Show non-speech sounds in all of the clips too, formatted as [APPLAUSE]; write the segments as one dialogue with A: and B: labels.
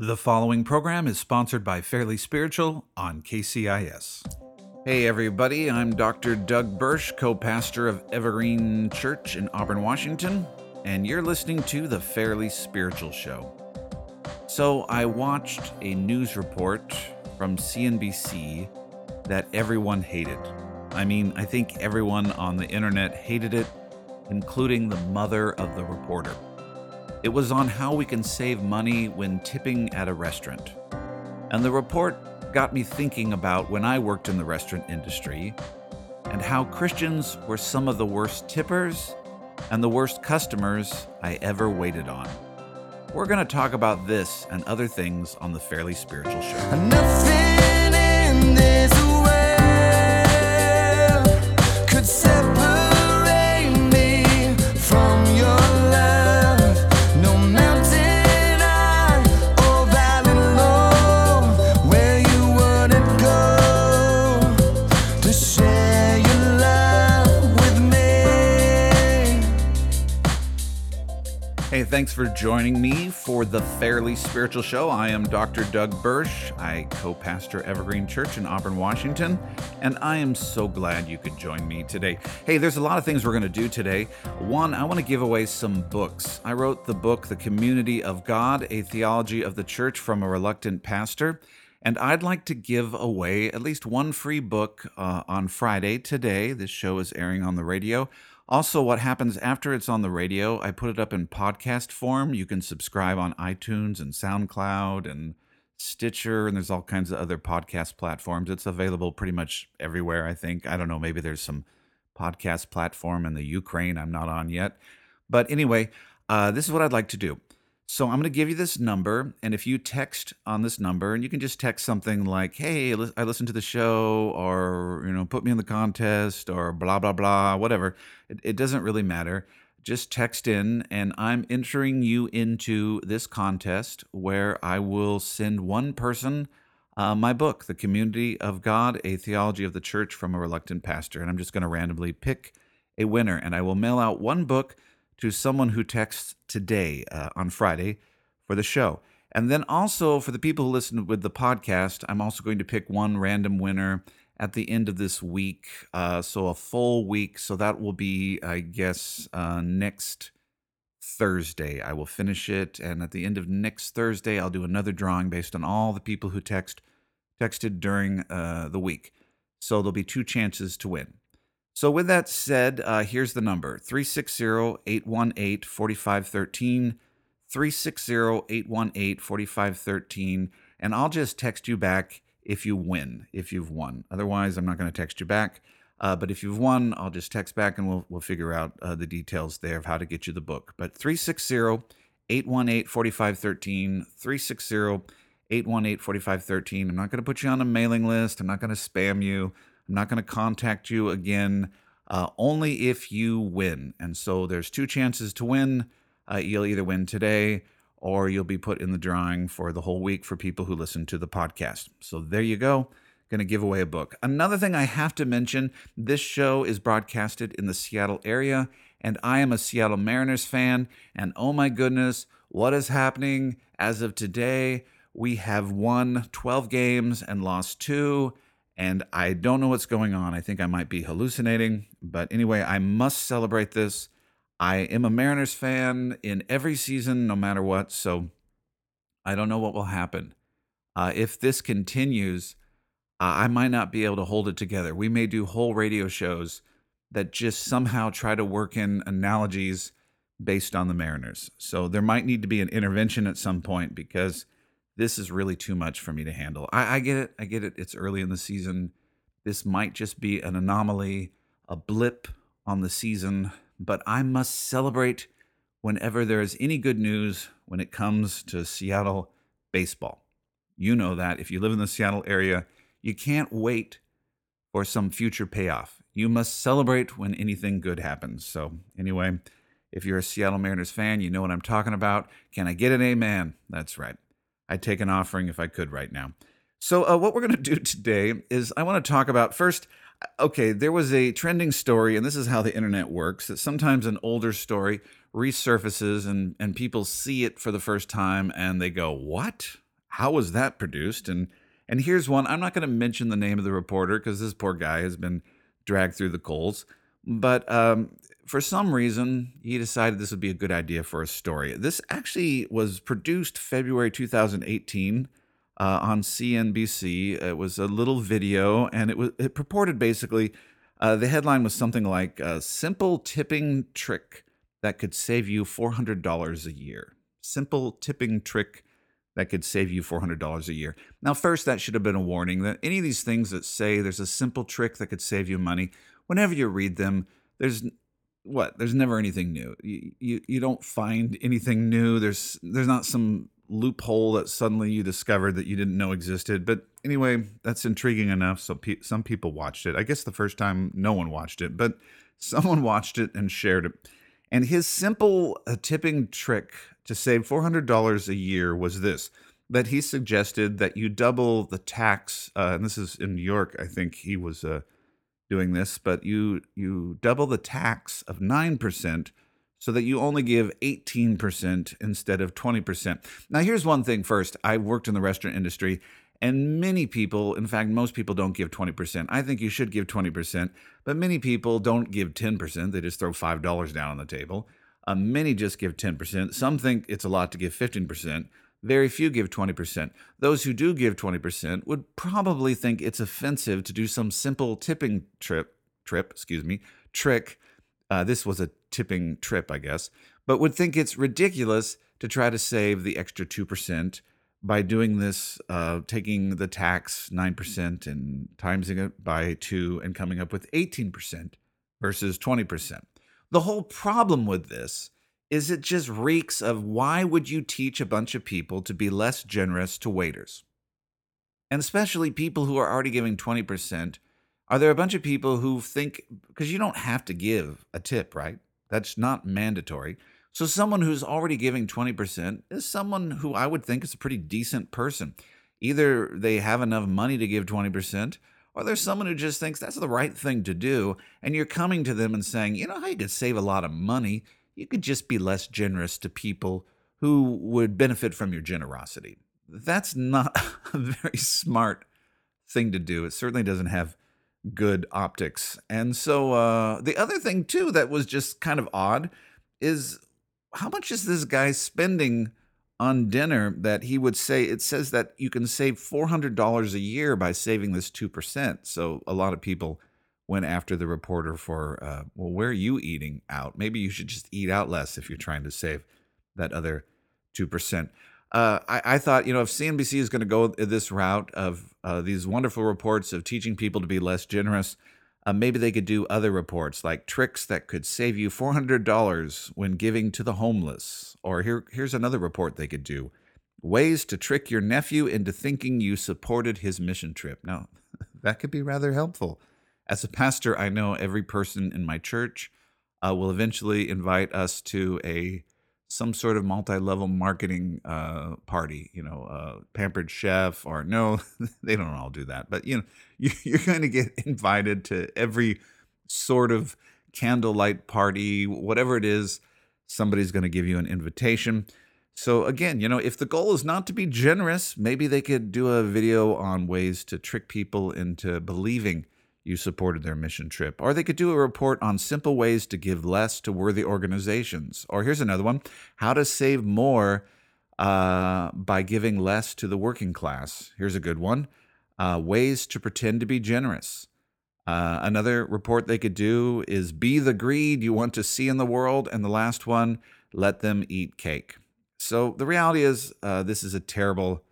A: The following program is sponsored by Fairly Spiritual on KCIS. Hey, everybody, I'm Dr. Doug Burch, co pastor of Evergreen Church in Auburn, Washington, and you're listening to The Fairly Spiritual Show. So, I watched a news report from CNBC that everyone hated. I mean, I think everyone on the internet hated it, including the mother of the reporter. It was on how we can save money when tipping at a restaurant. And the report got me thinking about when I worked in the restaurant industry and how Christians were some of the worst tippers and the worst customers I ever waited on. We're going to talk about this and other things on the Fairly Spiritual Show.
B: Nothing
A: thanks for joining me for the Fairly Spiritual Show. I am Dr. Doug Burch. I co pastor Evergreen Church in Auburn, Washington, and I am so glad you could join me today. Hey, there's a lot of things we're going to do today. One, I want to give away some books. I wrote the book, The Community of God A Theology of the Church from a Reluctant Pastor. And I'd like to give away at least one free book uh, on Friday today. This show is airing on the radio. Also, what happens after it's on the radio, I put it up in podcast form. You can subscribe on iTunes and SoundCloud and Stitcher, and there's all kinds of other podcast platforms. It's available pretty much everywhere, I think. I don't know, maybe there's some podcast platform in the Ukraine I'm not on yet. But anyway, uh, this is what I'd like to do. So I'm going to give you this number, and if you text on this number, and you can just text something like, "Hey, I listened to the show," or you know, "Put me in the contest," or blah blah blah, whatever. It, it doesn't really matter. Just text in, and I'm entering you into this contest where I will send one person uh, my book, The Community of God: A Theology of the Church from a Reluctant Pastor, and I'm just going to randomly pick a winner, and I will mail out one book to someone who texts today uh, on Friday for the show. And then also for the people who listen with the podcast, I'm also going to pick one random winner at the end of this week. Uh, so a full week. So that will be, I guess, uh, next Thursday. I will finish it. And at the end of next Thursday, I'll do another drawing based on all the people who text texted during uh, the week. So there'll be two chances to win. So, with that said, uh, here's the number 360 818 4513. 360 818 4513. And I'll just text you back if you win, if you've won. Otherwise, I'm not going to text you back. Uh, but if you've won, I'll just text back and we'll, we'll figure out uh, the details there of how to get you the book. But 360 818 4513. 360 818 4513. I'm not going to put you on a mailing list. I'm not going to spam you. I'm not going to contact you again, uh, only if you win. And so there's two chances to win. Uh, you'll either win today or you'll be put in the drawing for the whole week for people who listen to the podcast. So there you go. Going to give away a book. Another thing I have to mention this show is broadcasted in the Seattle area, and I am a Seattle Mariners fan. And oh my goodness, what is happening as of today? We have won 12 games and lost two and I don't know what's going on. I think I might be hallucinating, but anyway, I must celebrate this. I am a Mariners fan in every season, no matter what, so I don't know what will happen. Uh, if this continues, uh, I might not be able to hold it together. We may do whole radio shows that just somehow try to work in analogies based on the Mariners. So there might need to be an intervention at some point because this is really too much for me to handle. I, I, get it. I get it. It's early in the season. This might just be an anomaly, a blip on the season, but I must celebrate whenever there is any good news when it comes to Seattle baseball. You know that if you live in the Seattle area, you can't wait for some future payoff. You must celebrate when anything good happens. So, anyway, if you're a Seattle Mariners fan, you know what I'm talking about. Can I get an amen? That's right. I'd take an offering if I could right now. So, uh, what we're going to do [LAUGHS] today is I want to talk about first. Okay, there was a trending story, and this is how the internet works that sometimes an older story resurfaces and, and people see it for the first time and they go, What? how was that produced? And and here's one. I'm not going to mention the name of the reporter because this poor guy has been dragged through the coals. But um, for some reason, he decided this would be a good idea for a story. This actually was produced February 2018 uh, on CNBC. It was a little video, and it was it purported basically. Uh, the headline was something like a "Simple tipping trick that could save you $400 a year." Simple tipping trick that could save you $400 a year. Now, first, that should have been a warning that any of these things that say there's a simple trick that could save you money, whenever you read them, there's what? There's never anything new. You, you, you don't find anything new. There's there's not some loophole that suddenly you discovered that you didn't know existed. But anyway, that's intriguing enough. So pe- some people watched it. I guess the first time no one watched it, but [LAUGHS] someone watched it and shared it. And his simple uh, tipping trick to save $400 a year was this that he suggested that you double the tax. Uh, and this is in New York, I think he was uh, doing this, but you, you double the tax of 9% so that you only give 18% instead of 20%. Now, here's one thing first I've worked in the restaurant industry, and many people, in fact, most people don't give 20%. I think you should give 20%, but many people don't give 10%. They just throw $5 down on the table. Uh, many just give 10%. Some think it's a lot to give 15%. Very few give 20%. Those who do give 20% would probably think it's offensive to do some simple tipping trip, trip, excuse me, trick. Uh, this was a tipping trip, I guess, but would think it's ridiculous to try to save the extra 2% by doing this, uh, taking the tax 9% and timesing it by two and coming up with 18% versus 20%. The whole problem with this is it just reeks of why would you teach a bunch of people to be less generous to waiters? And especially people who are already giving 20%. Are there a bunch of people who think, because you don't have to give a tip, right? That's not mandatory. So someone who's already giving 20% is someone who I would think is a pretty decent person. Either they have enough money to give 20%, or there's someone who just thinks that's the right thing to do, and you're coming to them and saying, you know how you could save a lot of money? You could just be less generous to people who would benefit from your generosity. That's not [LAUGHS] a very smart thing to do. It certainly doesn't have good optics. And so uh, the other thing, too, that was just kind of odd is how much is this guy spending on dinner that he would say it says that you can save $400 a year by saving this 2%. So a lot of people went after the reporter for, uh, well, where are you eating out? Maybe you should just eat out less if you're trying to save that other 2%. Uh, I, I, thought, you know, if CNBC is going to go this route of uh, these wonderful reports of teaching people to be less generous, uh, maybe they could do other reports like tricks that could save you $400 when giving to the homeless. Or here, here's another report they could do ways to trick your nephew into thinking you supported his mission trip. Now, [LAUGHS] that could be rather helpful. As a pastor, I know every person in my church uh, will eventually invite us to a some sort of multi-level marketing uh, party, you know, uh, pampered chef, or no, [LAUGHS] they don't all do that, but you know, [LAUGHS] you, you're going to get invited to every sort of candlelight party, whatever it is. Somebody's going to give you an invitation. So again, you know, if the goal is not to be generous, maybe they could do a video on ways to trick people into believing you supported their mission trip. Or they could do a report on simple ways to give less to worthy organizations. Or here's another one how to save more uh, by giving less to the working class. Here's a good one uh, ways to pretend to be generous. Uh, another report they could do is Be the Greed You Want to See in the World. And the last one, Let Them Eat Cake. So the reality is, uh, this is a terrible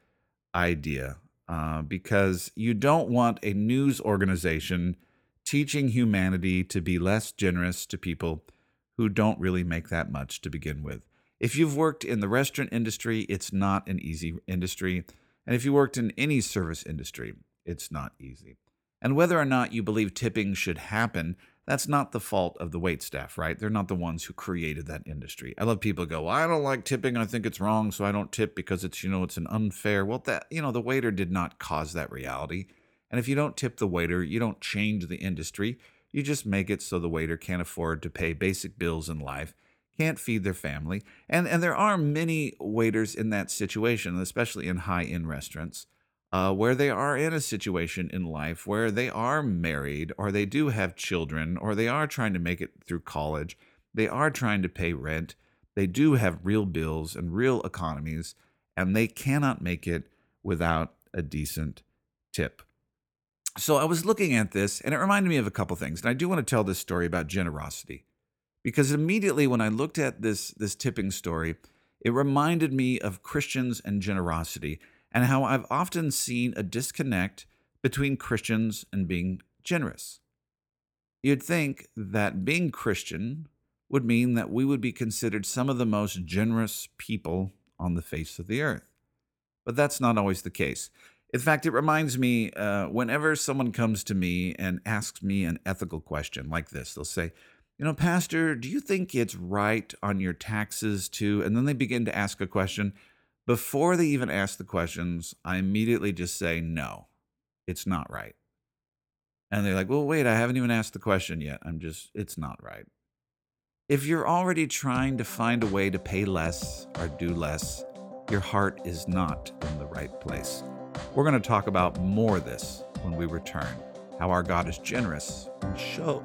A: idea uh, because you don't want a news organization teaching humanity to be less generous to people who don't really make that much to begin with. If you've worked in the restaurant industry, it's not an easy industry. And if you worked in any service industry, it's not easy. And whether or not you believe tipping should happen, that's not the fault of the wait staff, right? They're not the ones who created that industry. I love people go, well, I don't like tipping. I think it's wrong, so I don't tip because it's, you know, it's an unfair. Well, that, you know, the waiter did not cause that reality. And if you don't tip the waiter, you don't change the industry. You just make it so the waiter can't afford to pay basic bills in life, can't feed their family. And, and there are many waiters in that situation, especially in high end restaurants, uh, where they are in a situation in life where they are married or they do have children or they are trying to make it through college. They are trying to pay rent. They do have real bills and real economies, and they cannot make it without a decent tip. So I was looking at this and it reminded me of a couple things. And I do want to tell this story about generosity because immediately when I looked at this this tipping story, it reminded me of Christians and generosity and how I've often seen a disconnect between Christians and being generous. You'd think that being Christian would mean that we would be considered some of the most generous people on the face of the earth. But that's not always the case. In fact, it reminds me uh, whenever someone comes to me and asks me an ethical question like this, they'll say, you know, Pastor, do you think it's right on your taxes to? And then they begin to ask a question. Before they even ask the questions, I immediately just say, no, it's not right. And they're like, well, wait, I haven't even asked the question yet. I'm just, it's not right. If you're already trying to find a way to pay less or do less, your heart is not in the right place. We're going to talk about more of this when we return how our God is generous, and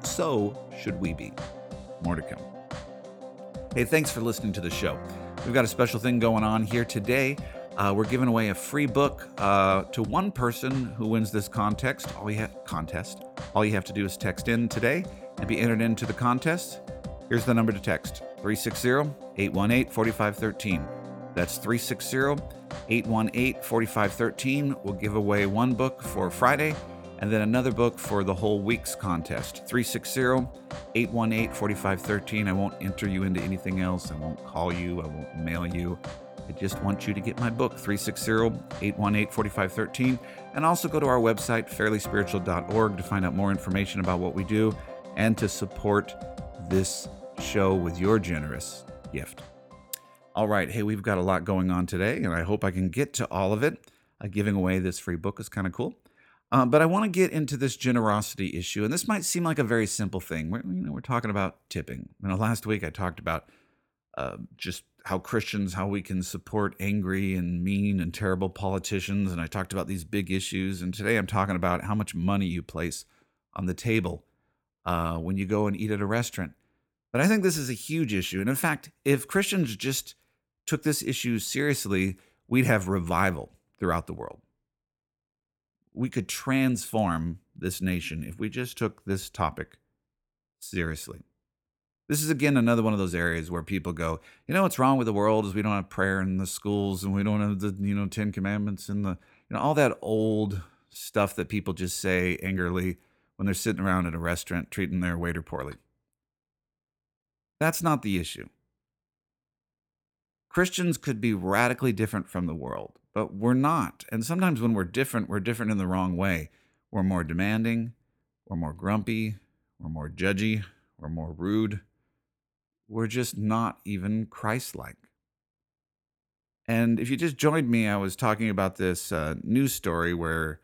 A: so should we be. More to come. Hey, thanks for listening to the show. We've got a special thing going on here today. Uh, we're giving away a free book uh, to one person who wins this contest. All you have contest. All you have to do is text in today and be entered into the contest. Here's the number to text: 360-818-4513. That's 360-818-4513. We'll give away one book for Friday and then another book for the whole week's contest 360 818 4513. I won't enter you into anything else. I won't call you. I won't mail you. I just want you to get my book 360 818 4513. And also go to our website, fairlyspiritual.org, to find out more information about what we do and to support this show with your generous gift. All right. Hey, we've got a lot going on today, and I hope I can get to all of it. Uh, giving away this free book is kind of cool. Um, but I want to get into this generosity issue, and this might seem like a very simple thing. We're, you know, we're talking about tipping. You know, last week I talked about uh, just how Christians, how we can support angry and mean and terrible politicians, and I talked about these big issues. And today I'm talking about how much money you place on the table uh, when you go and eat at a restaurant. But I think this is a huge issue, and in fact, if Christians just took this issue seriously, we'd have revival throughout the world we could transform this nation if we just took this topic seriously. This is again another one of those areas where people go, you know, what's wrong with the world is we don't have prayer in the schools and we don't have the, you know, Ten Commandments and the, you know, all that old stuff that people just say angrily when they're sitting around at a restaurant treating their waiter poorly. That's not the issue. Christians could be radically different from the world but we're not. And sometimes when we're different, we're different in the wrong way. We're more demanding, we're more grumpy, we're more judgy, we're more rude. We're just not even Christ like. And if you just joined me, I was talking about this uh, news story where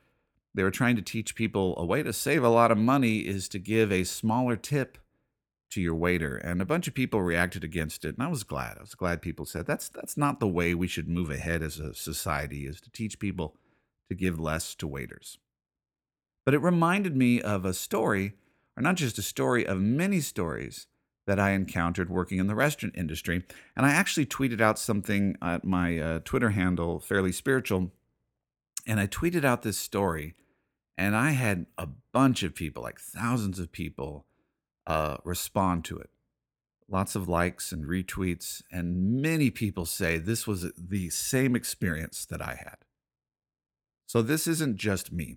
A: they were trying to teach people a way to save a lot of money is to give a smaller tip to your waiter and a bunch of people reacted against it and i was glad. I was glad people said that's that's not the way we should move ahead as a society is to teach people to give less to waiters. But it reminded me of a story or not just a story of many stories that i encountered working in the restaurant industry and i actually tweeted out something at my uh, twitter handle fairly spiritual and i tweeted out this story and i had a bunch of people like thousands of people uh, respond to it. Lots of likes and retweets, and many people say this was the same experience that I had. So this isn't just me.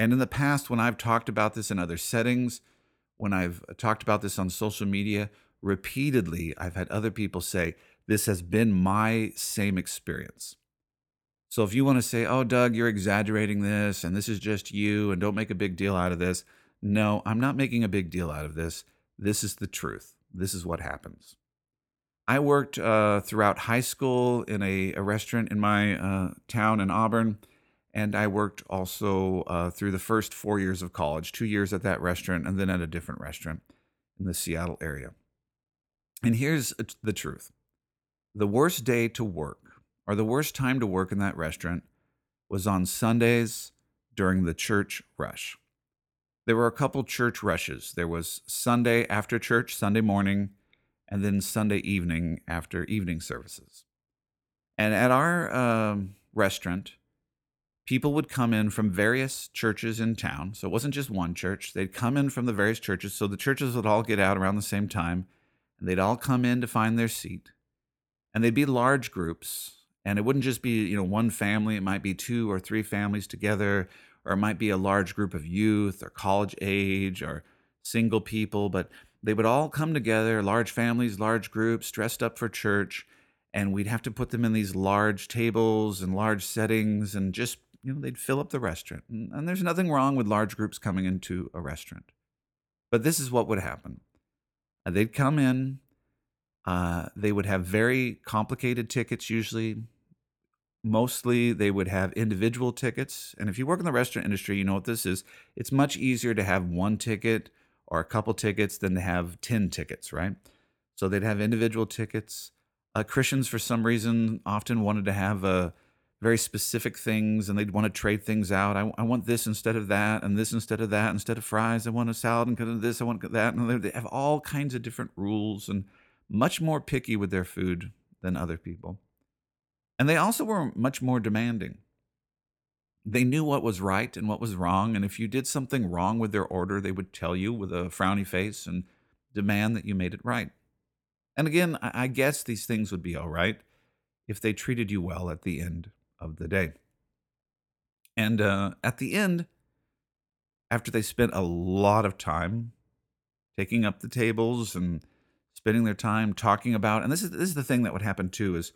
A: And in the past, when I've talked about this in other settings, when I've talked about this on social media, repeatedly, I've had other people say, This has been my same experience. So if you want to say, Oh, Doug, you're exaggerating this, and this is just you, and don't make a big deal out of this, no, I'm not making a big deal out of this. This is the truth. This is what happens. I worked uh, throughout high school in a, a restaurant in my uh, town in Auburn, and I worked also uh, through the first four years of college two years at that restaurant, and then at a different restaurant in the Seattle area. And here's the truth the worst day to work, or the worst time to work in that restaurant, was on Sundays during the church rush. There were a couple church rushes. There was Sunday after church, Sunday morning, and then Sunday evening after evening services. And at our um, restaurant, people would come in from various churches in town. So it wasn't just one church. They'd come in from the various churches. So the churches would all get out around the same time, and they'd all come in to find their seat. And they'd be large groups. And it wouldn't just be, you know, one family. It might be two or three families together, or it might be a large group of youth or college age or single people. But they would all come together, large families, large groups, dressed up for church and we'd have to put them in these large tables and large settings and just you know they'd fill up the restaurant. And, there's nothing wrong with large groups coming into a restaurant. But this is what would happen. They'd come in uh, they would have very complicated tickets usually mostly they would have individual tickets and if you work in the restaurant industry you know what this is it's much easier to have one ticket or a couple tickets than to have 10 tickets right so they'd have individual tickets uh, Christians, for some reason, often wanted to have uh, very specific things and they'd want to trade things out. I, I, want this instead of that, and this instead of that. Instead of fries, I want a salad, and of this, I want that. And they have all kinds of different rules and much more picky with their food than other people. And they also were much more demanding. They knew what was right and what was wrong. And if you did something wrong with their order, they would tell you with a frowny face and demand that you made it right. And again, I guess these things would be all right if they treated you well at the end of the day. And uh, at the end, after they spent a lot of time taking up the tables and spending their time talking about, and this is this is the thing that would happen too is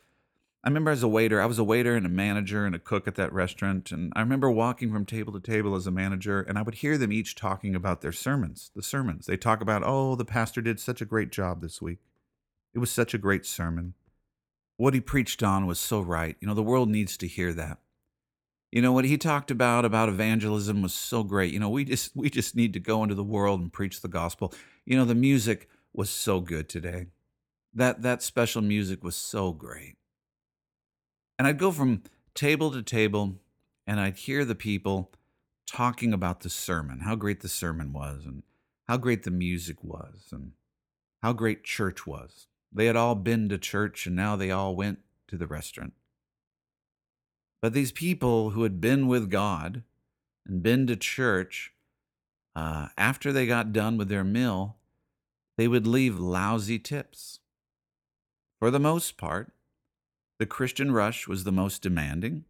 A: I remember as a waiter, I was a waiter and a manager and a cook at that restaurant, and I remember walking from table to table as a manager, and I would hear them each talking about their sermons, the sermons. They talk about, oh, the pastor did such a great job this week. It was such a great sermon. What he preached on was so right. You know, the world needs to hear that. You know what he talked about about evangelism was so great. You know, we just we just need to go into the world and preach the gospel. You know, the music was so good today. That that special music was so great. And I'd go from table to table and I'd hear the people talking about the sermon, how great the sermon was and how great the music was and how great church was. They had all been to church and now they all went to the restaurant. But these people who had been with God and been to church, uh, after they got done with their meal, they would leave lousy tips. For the most part, the Christian rush was the most demanding.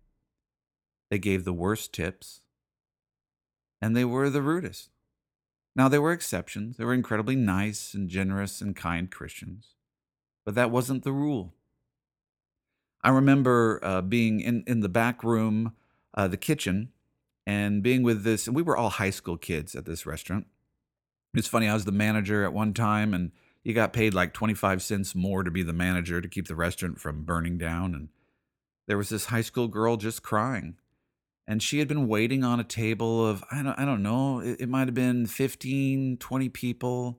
A: They gave the worst tips, and they were the rudest. Now, there were exceptions. There were incredibly nice and generous and kind Christians but that wasn't the rule. I remember uh, being in, in the back room, uh, the kitchen, and being with this, and we were all high school kids at this restaurant. It's funny, I was the manager at one time, and you got paid like 25 cents more to be the manager to keep the restaurant from burning down. And there was this high school girl just crying. And she had been waiting on a table of, I don't, I don't know, it, it might have been 15, 20 people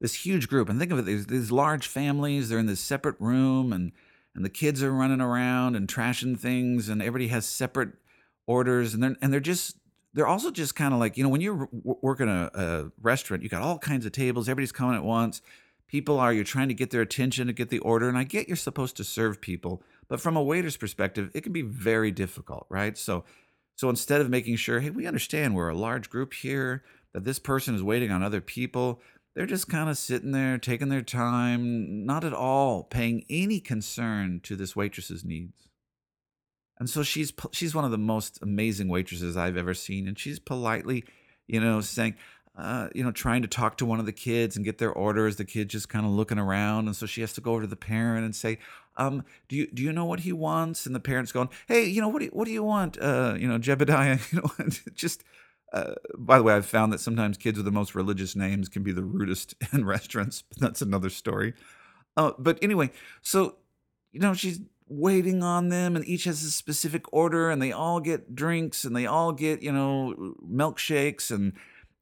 A: this huge group. And think of it, these, these large families, they're in this separate room and and the kids are running around and trashing things and everybody has separate orders and they're and they're just they're also just kind of like you know when you're working a, a restaurant you got all kinds of tables everybody's coming at once people are you're trying to get their attention to get the order and i get you're supposed to serve people but from a waiter's perspective it can be very difficult right so so instead of making sure hey we understand we're a large group here that this person is waiting on other people they're just kind of sitting there, taking their time, not at all paying any concern to this waitress's needs. And so she's she's one of the most amazing waitresses I've ever seen, and she's politely, you know, saying, uh, you know, trying to talk to one of the kids and get their orders. The kid just kind of looking around, and so she has to go over to the parent and say, um, "Do you do you know what he wants?" And the parent's going, "Hey, you know what do you, what do you want?" Uh, you know, Jebediah, [LAUGHS] you know, just uh, by the way, I've found that sometimes kids with the most religious names can be the rudest [LAUGHS] in restaurants, but that's another story. Uh, but anyway, so, you know, she's waiting on them, and each has a specific order, and they all get drinks, and they all get, you know, milkshakes, and,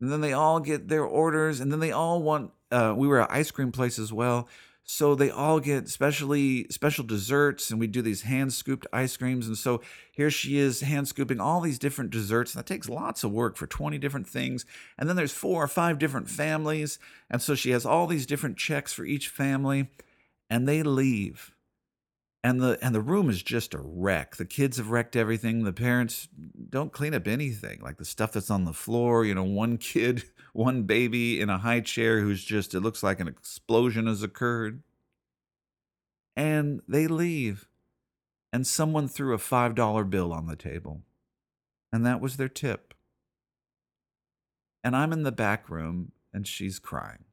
A: and then they all get their orders, and then they all want, uh, we were at ice cream place as well. So they all get specially special desserts, and we do these hand scooped ice creams. And so here she is hand scooping all these different desserts. That takes lots of work for 20 different things. And then there's four or five different families. And so she has all these different checks for each family, and they leave and the and the room is just a wreck. The kids have wrecked everything. The parents don't clean up anything, like the stuff that's on the floor. You know, one kid, [LAUGHS] one baby in a high chair who's just it looks like an explosion has occurred. And they leave, and someone threw a five dollar bill on the table, and that was their tip. And I'm in the back room, and she's crying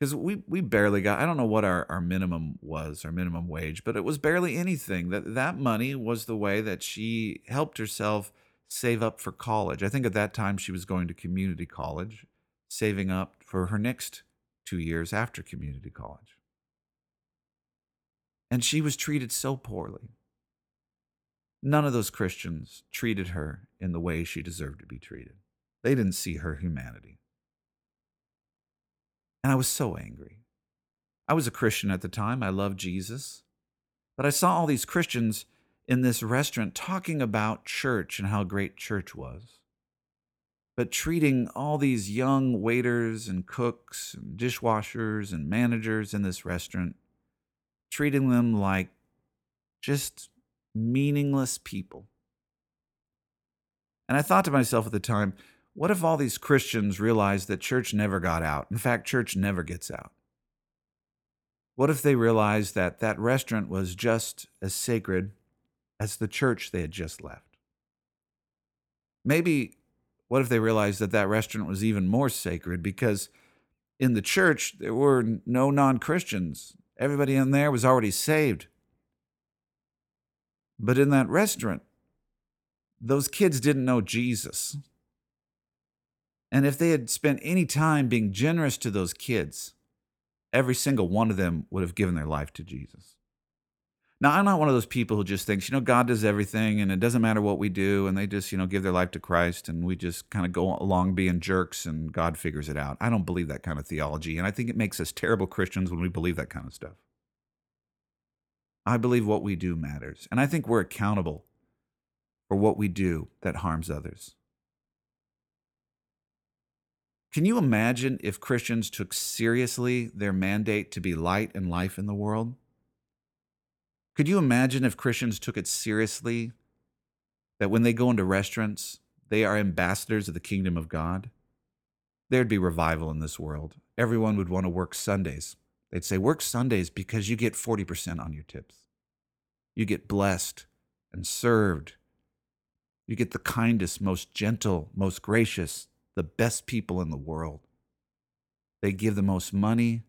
A: because we we barely got i don't know what our, our minimum was our minimum wage but it was barely anything. That that money was the way that she helped herself save up for college. I think at that time she was going to community college saving up for her next two years after community college. And she was treated so poorly. None of those christians treated her in the way she deserved to be treated. They didn't see her humanity and I was so angry. I was a Christian at the time. I loved Jesus. But I saw all these Christians in this restaurant talking about church and how great church was. But treating all these young waiters and cooks and dishwashers and managers in this restaurant, treating them like just meaningless people. And I thought to myself at the time, what if all these Christians realized that church never got out? In fact, church never gets out. What if they realized that that restaurant was just as sacred as the church they had just left? Maybe, what if they realized that that restaurant was even more sacred because in the church there were no non Christians? Everybody in there was already saved. But in that restaurant, those kids didn't know Jesus. And if they had spent any time being generous to those kids, every single one of them would have given their life to Jesus. Now, I'm not one of those people who just thinks, you know, God does everything and it doesn't matter what we do. And they just, you know, give their life to Christ and we just kind of go along being jerks and God figures it out. I don't believe that kind of theology. And I think it makes us terrible Christians when we believe that kind of stuff. I believe what we do matters. And I think we're accountable for what we do that harms others. Can you imagine if Christians took seriously their mandate to be light and life in the world? Could you imagine if Christians took it seriously that when they go into restaurants, they are ambassadors of the kingdom of God? There'd be revival in this world. Everyone would want to work Sundays. They'd say, Work Sundays because you get 40% on your tips. You get blessed and served. You get the kindest, most gentle, most gracious, the best people in the world. They give the most money.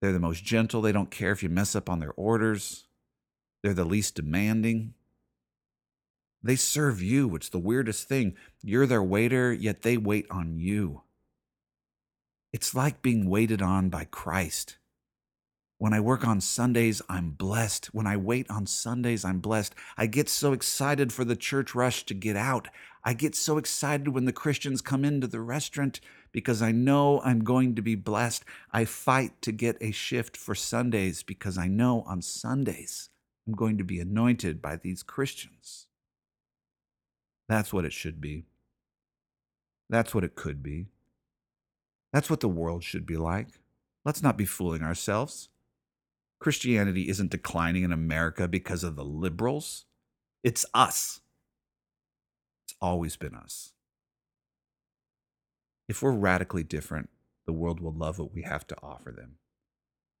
A: They're the most gentle. They don't care if you mess up on their orders. They're the least demanding. They serve you. It's the weirdest thing. You're their waiter, yet they wait on you. It's like being waited on by Christ. When I work on Sundays, I'm blessed. When I wait on Sundays, I'm blessed. I get so excited for the church rush to get out. I get so excited when the Christians come into the restaurant because I know I'm going to be blessed. I fight to get a shift for Sundays because I know on Sundays I'm going to be anointed by these Christians. That's what it should be. That's what it could be. That's what the world should be like. Let's not be fooling ourselves. Christianity isn't declining in America because of the liberals. It's us. It's always been us. If we're radically different, the world will love what we have to offer them.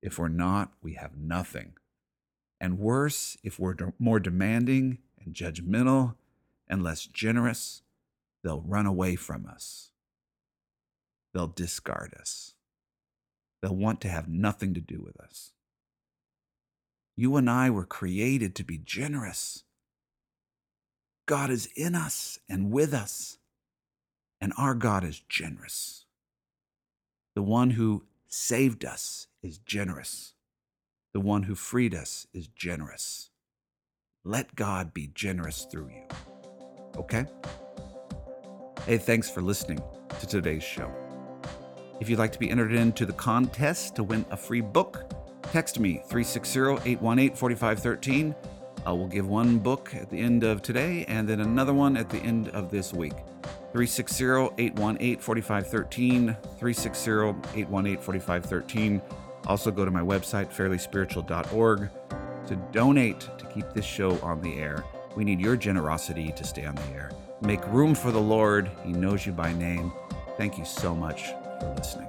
A: If we're not, we have nothing. And worse, if we're more demanding and judgmental and less generous, they'll run away from us. They'll discard us. They'll want to have nothing to do with us. You and I were created to be generous. God is in us and with us, and our God is generous. The one who saved us is generous. The one who freed us is generous. Let God be generous through you. Okay? Hey, thanks for listening to today's show. If you'd like to be entered into the contest to win a free book, text me 360 818 4513. Uh, I will give one book at the end of today and then another one at the end of this week. 360 818 4513. 360 818 4513. Also, go to my website, fairlyspiritual.org, to donate to keep this show on the air. We need your generosity to stay on the air. Make room for the Lord. He knows you by name. Thank you so much for listening.